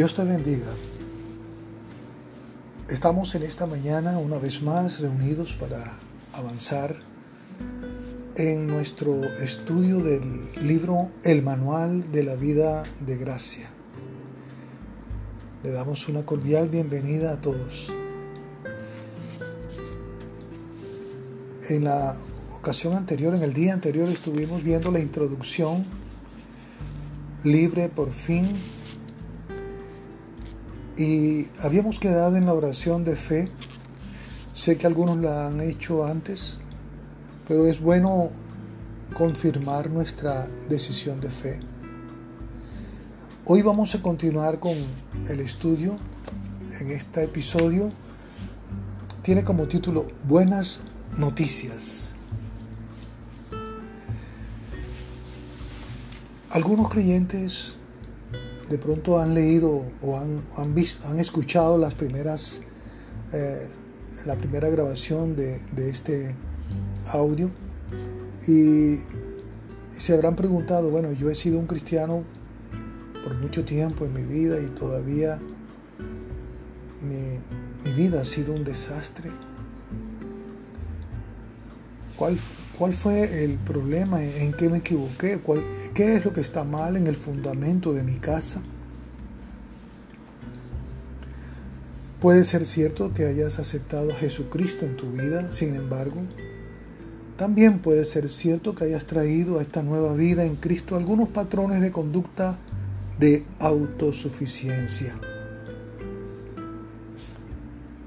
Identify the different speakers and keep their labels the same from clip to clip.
Speaker 1: Dios te bendiga. Estamos en esta mañana una vez más reunidos para avanzar en nuestro estudio del libro El Manual de la Vida de Gracia. Le damos una cordial bienvenida a todos. En la ocasión anterior, en el día anterior, estuvimos viendo la introducción libre por fin y habíamos quedado en la oración de fe. Sé que algunos la han hecho antes, pero es bueno confirmar nuestra decisión de fe. Hoy vamos a continuar con el estudio. En este episodio tiene como título Buenas noticias. Algunos creyentes de pronto han leído o han, han, visto, han escuchado las primeras, eh, la primera grabación de, este audio y se habrán preguntado, bueno, yo he sido un cristiano por mucho tiempo en mi vida y todavía mi, mi vida ha sido un desastre. ¿Cuál, ¿Cuál fue el problema? ¿En qué me equivoqué? ¿Cuál, ¿Qué es lo que está mal en el fundamento de mi casa? Puede ser cierto que hayas aceptado a Jesucristo en tu vida, sin embargo, también puede ser cierto que hayas traído a esta nueva vida en Cristo algunos patrones de conducta de autosuficiencia.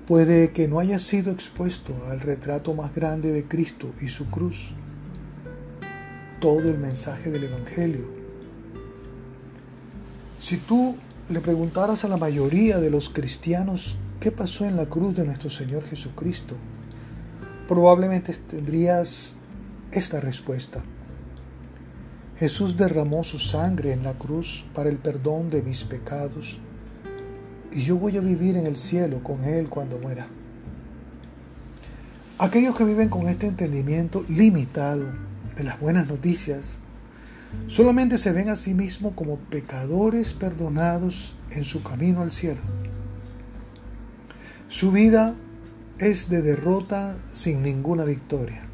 Speaker 1: Puede que no hayas sido expuesto al retrato más grande de Cristo y su cruz, todo el mensaje del Evangelio. Si tú le preguntaras a la mayoría de los cristianos qué pasó en la cruz de nuestro Señor Jesucristo, probablemente tendrías esta respuesta. Jesús derramó su sangre en la cruz para el perdón de mis pecados y yo voy a vivir en el cielo con Él cuando muera. Aquellos que viven con este entendimiento limitado de las buenas noticias solamente se ven a sí mismos como pecadores perdonados en su camino al cielo. Su vida es de derrota sin ninguna victoria.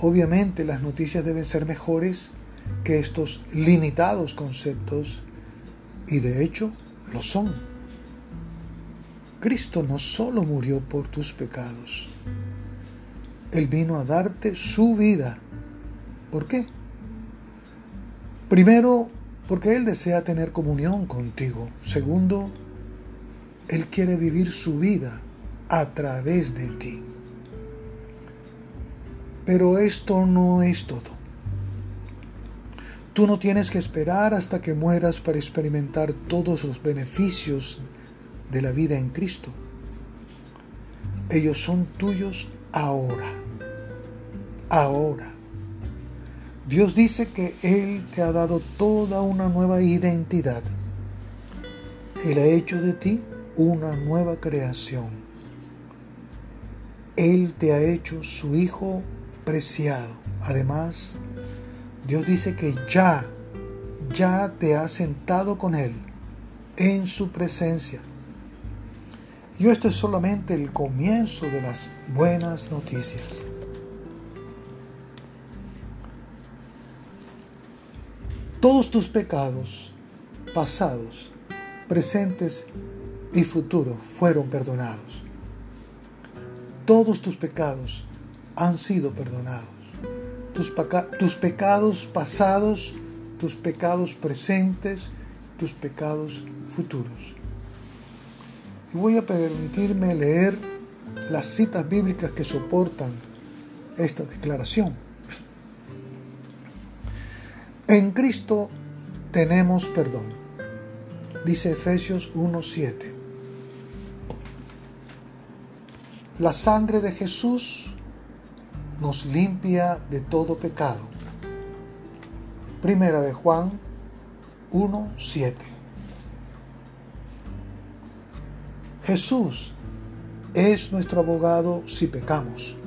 Speaker 1: Obviamente las noticias deben ser mejores que estos limitados conceptos y de hecho lo son. Cristo no solo murió por tus pecados, Él vino a darte su vida. ¿Por qué? Primero, porque Él desea tener comunión contigo. Segundo, Él quiere vivir su vida a través de ti. Pero esto no es todo. Tú no tienes que esperar hasta que mueras para experimentar todos los beneficios de la vida en Cristo. Ellos son tuyos ahora. Ahora. Dios dice que Él te ha dado toda una nueva identidad. Él ha hecho de ti una nueva creación. Él te ha hecho su Hijo preciado. Además, Dios dice que ya, ya te ha sentado con Él en su presencia y esto es solamente el comienzo de las buenas noticias. Todos tus pecados, pasados, presentes y futuros, fueron perdonados. Todos tus pecados han sido perdonados. Tus, tus pecados pasados, tus pecados presentes, tus pecados futuros voy a permitirme leer las citas bíblicas que soportan esta declaración. En Cristo tenemos perdón, dice Efesios 1.7. La sangre de Jesús nos limpia de todo pecado. Primera de Juan 1.7. Jesús es nuestro abogado si pecamos.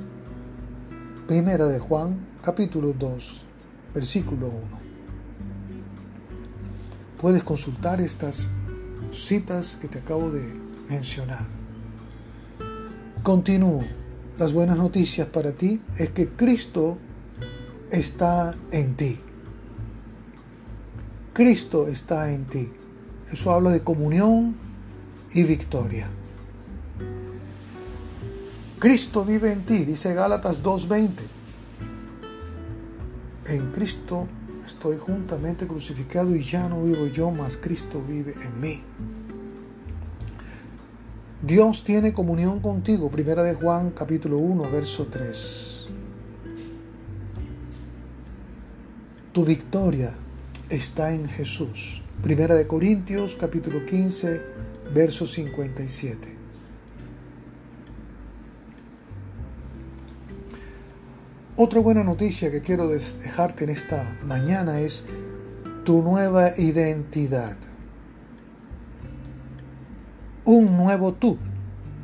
Speaker 1: Primera de Juan, capítulo 2, versículo 1. Puedes consultar estas citas que te acabo de mencionar. Continúo. Las buenas noticias para ti es que Cristo está en ti. Cristo está en ti. Eso habla de comunión y victoria. Cristo vive en ti, dice Gálatas 2.20. En Cristo estoy juntamente crucificado y ya no vivo yo, mas Cristo vive en mí. Dios tiene comunión contigo, primera de Juan capítulo 1, verso 3. Tu victoria está en Jesús. Primera de Corintios capítulo 15, verso 57. Otra buena noticia que quiero dejarte en esta mañana es tu nueva identidad. Un nuevo tú.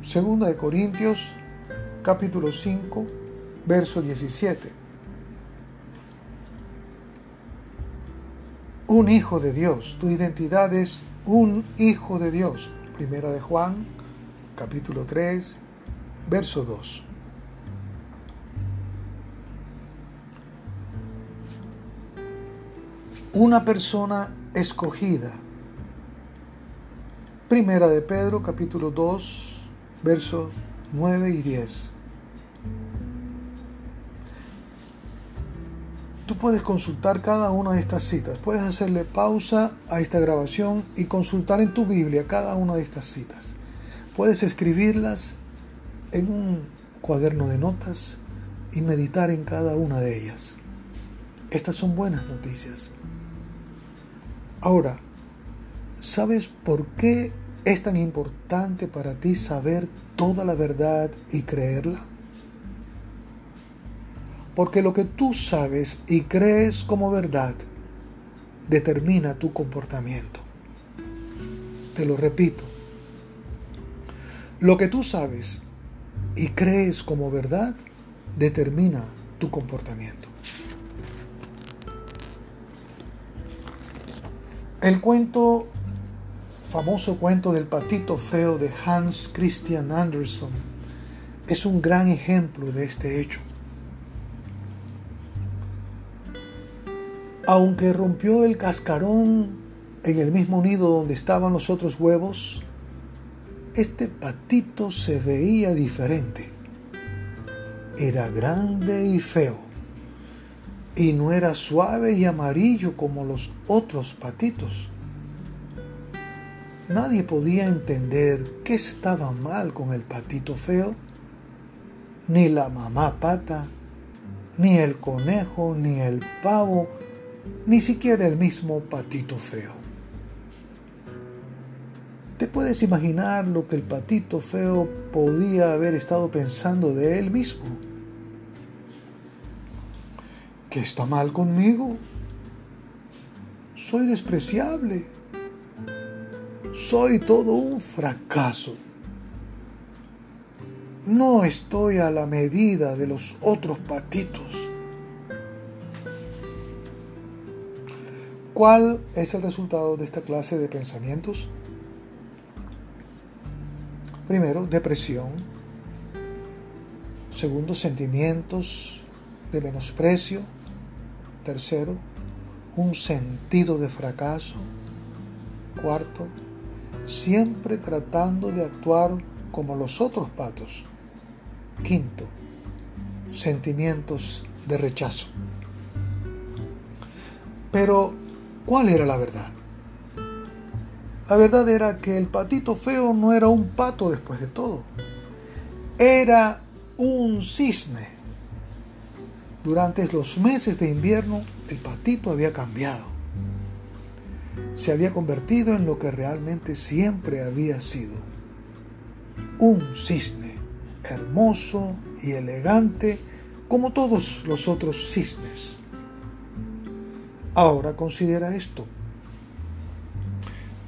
Speaker 1: Segunda de Corintios capítulo 5, verso 17. Un hijo de Dios. Tu identidad es un hijo de Dios. Primera de Juan capítulo 3, verso 2. una persona escogida. Primera de Pedro, capítulo 2, versos 9 y 10. Tú puedes consultar cada una de estas citas. Puedes hacerle pausa a esta grabación y consultar en tu Biblia cada una de estas citas. Puedes escribirlas en un cuaderno de notas y meditar en cada una de ellas. Estas son buenas noticias. Ahora, ¿sabes por qué es tan importante para ti saber toda la verdad y creerla? Porque lo que tú sabes y crees como verdad determina tu comportamiento. Te lo repito. Lo que tú sabes y crees como verdad determina tu comportamiento. El cuento, famoso cuento del patito feo de Hans Christian Andersen, es un gran ejemplo de este hecho. Aunque rompió el cascarón en el mismo nido donde estaban los otros huevos, este patito se veía diferente. Era grande y feo y no era suave y amarillo como los otros patitos. Nadie podía entender qué estaba mal con el patito feo, ni la mamá pata, ni el conejo, ni el pavo, ni siquiera el mismo patito feo. ¿Te puedes imaginar lo que el patito feo podía haber estado pensando de él mismo? ¿Qué está mal conmigo? Soy despreciable. Soy todo un fracaso. No estoy a la medida de los otros patitos. ¿Cuál es el resultado de esta clase de pensamientos? Primero, depresión. Segundo, sentimientos de menosprecio. Tercero, un sentido de fracaso. Cuarto, siempre tratando de actuar como los otros patos. Quinto, sentimientos de rechazo. Pero, ¿cuál era la verdad? La verdad era que el patito feo no era un pato después de todo. Era un cisne. Durante los meses de invierno, el patito había cambiado. Se había convertido en lo que realmente siempre había sido. Un cisne, hermoso y elegante como todos los otros cisnes. Ahora considera esto.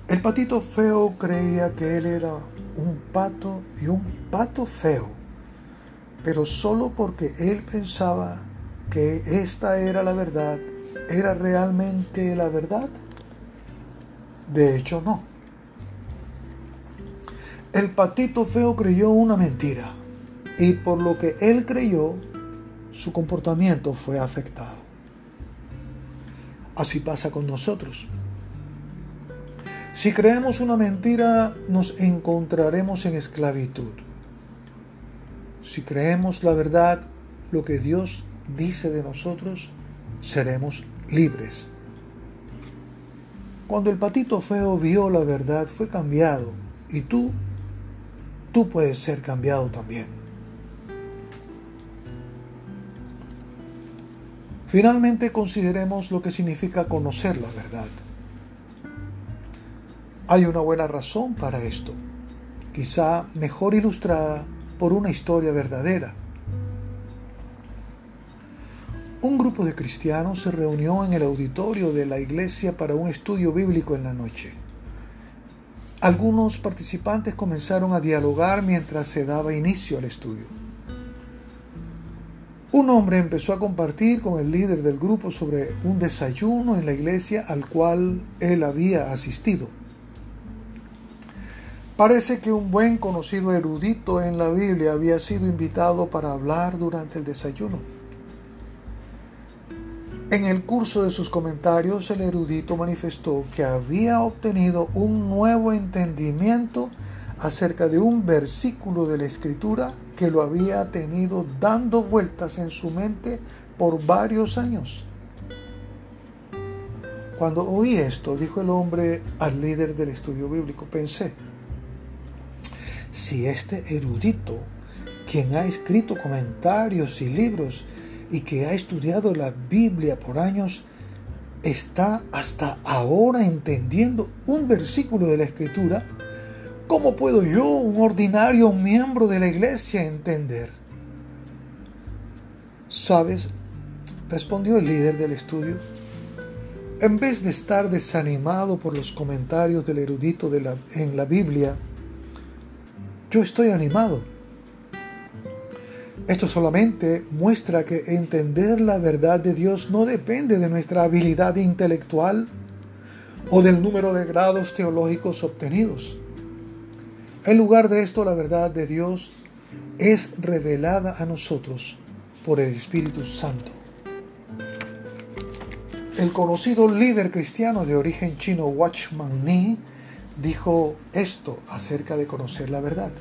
Speaker 1: El patito feo creía que él era un pato y un pato feo, pero solo porque él pensaba que esta era la verdad, ¿era realmente la verdad? De hecho, no. El patito feo creyó una mentira y por lo que él creyó, su comportamiento fue afectado. Así pasa con nosotros. Si creemos una mentira, nos encontraremos en esclavitud. Si creemos la verdad, lo que Dios dice de nosotros, seremos libres. Cuando el patito feo vio la verdad, fue cambiado. Y tú, tú puedes ser cambiado también. Finalmente consideremos lo que significa conocer la verdad. Hay una buena razón para esto, quizá mejor ilustrada por una historia verdadera. Un grupo de cristianos se reunió en el auditorio de la iglesia para un estudio bíblico en la noche. Algunos participantes comenzaron a dialogar mientras se daba inicio al estudio. Un hombre empezó a compartir con el líder del grupo sobre un desayuno en la iglesia al cual él había asistido. Parece que un buen conocido erudito en la Biblia había sido invitado para hablar durante el desayuno. En el curso de sus comentarios, el erudito manifestó que había obtenido un nuevo entendimiento acerca de un versículo de la Escritura que lo había tenido dando vueltas en su mente por varios años. Cuando oí esto, dijo el hombre al líder del estudio bíblico, pensé, si este erudito, quien ha escrito comentarios y libros y que ha estudiado la Biblia por años, está hasta ahora entendiendo un versículo de la Escritura, ¿Cómo puedo yo, un ordinario miembro de la iglesia, entender? ¿Sabes? Respondió el líder del estudio. En vez de estar desanimado por los comentarios del erudito en la Biblia, yo estoy animado. Esto solamente muestra que entender la verdad de Dios no depende de nuestra habilidad intelectual o del número de grados teológicos obtenidos. En lugar de esto, la verdad de Dios es revelada a nosotros por el Espíritu Santo. El conocido líder cristiano de origen chino Watchman Nee dijo esto acerca de conocer la verdad.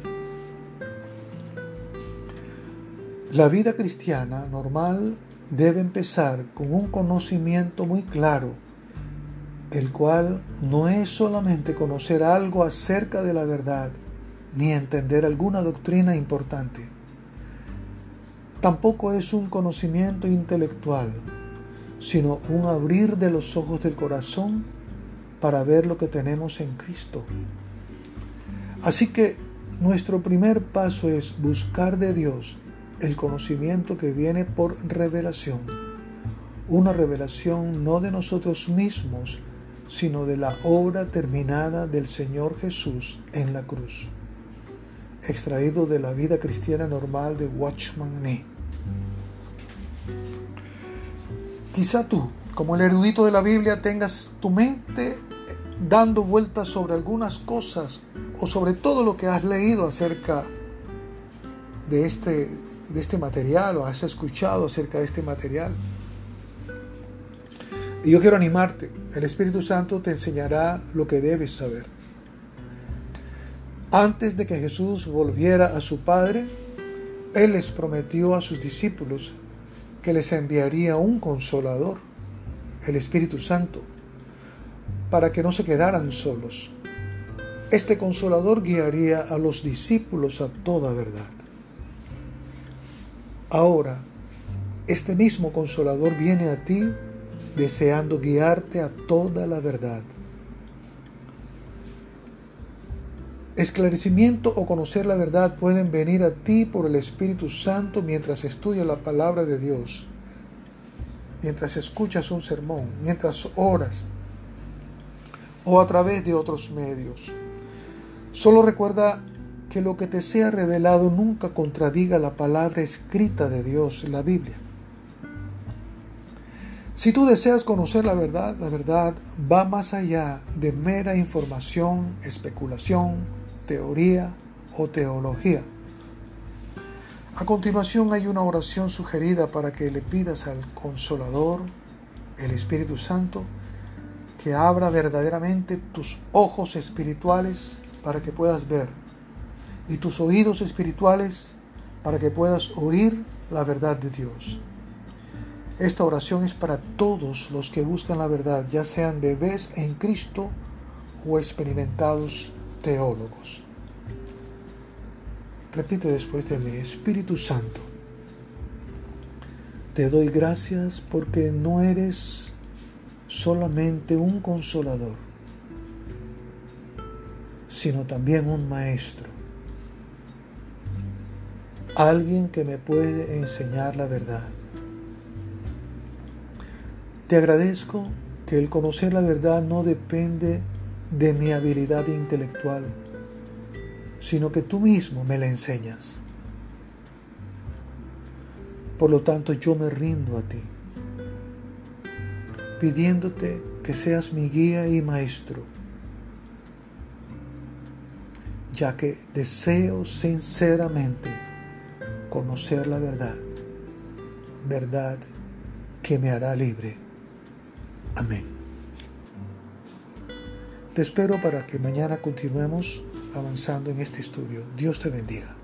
Speaker 1: La vida cristiana normal debe empezar con un conocimiento muy claro, el cual no es solamente conocer algo acerca de la verdad, ni entender alguna doctrina importante. Tampoco es un conocimiento intelectual, sino un abrir de los ojos del corazón para ver lo que tenemos en Cristo. Así que nuestro primer paso es buscar de Dios el conocimiento que viene por revelación. Una revelación no de nosotros mismos, sino de la obra terminada del Señor Jesús en la cruz extraído de la vida cristiana normal de Watchman Nee. Quizá tú, como el erudito de la Biblia, tengas tu mente dando vueltas sobre algunas cosas o sobre todo lo que has leído acerca de este, de este material o has escuchado acerca de este material. Y yo quiero animarte, el Espíritu Santo te enseñará lo que debes saber. Antes de que Jesús volviera a su Padre, Él les prometió a sus discípulos que les enviaría un consolador, el Espíritu Santo, para que no se quedaran solos. Este consolador guiaría a los discípulos a toda verdad. Ahora, este mismo consolador viene a ti deseando guiarte a toda la verdad. Esclarecimiento o conocer la verdad pueden venir a ti por el Espíritu Santo mientras estudias la palabra de Dios, mientras escuchas un sermón, mientras oras o a través de otros medios. Solo recuerda que lo que te sea revelado nunca contradiga la palabra escrita de Dios la Biblia. Si tú deseas conocer la verdad, la verdad va más allá de mera información, especulación, teoría o teología. A continuación hay una oración sugerida para que le pidas al Consolador, el Espíritu Santo, que abra verdaderamente tus ojos espirituales para que puedas ver y tus oídos espirituales para que puedas oír la verdad de Dios. Esta oración es para todos los que buscan la verdad, ya sean bebés en Cristo o experimentados teólogos. Repite después de mí, Espíritu Santo, te doy gracias porque no eres solamente un consolador, sino también un maestro, alguien que me puede enseñar la verdad. Te agradezco que el conocer la verdad no depende de mi habilidad intelectual, sino que tú mismo me la enseñas. Por lo tanto, yo me rindo a ti, pidiéndote que seas mi guía y maestro, ya que deseo sinceramente conocer la verdad, verdad que me hará libre. Amén. Te espero para que mañana continuemos avanzando en este estudio. Dios te bendiga.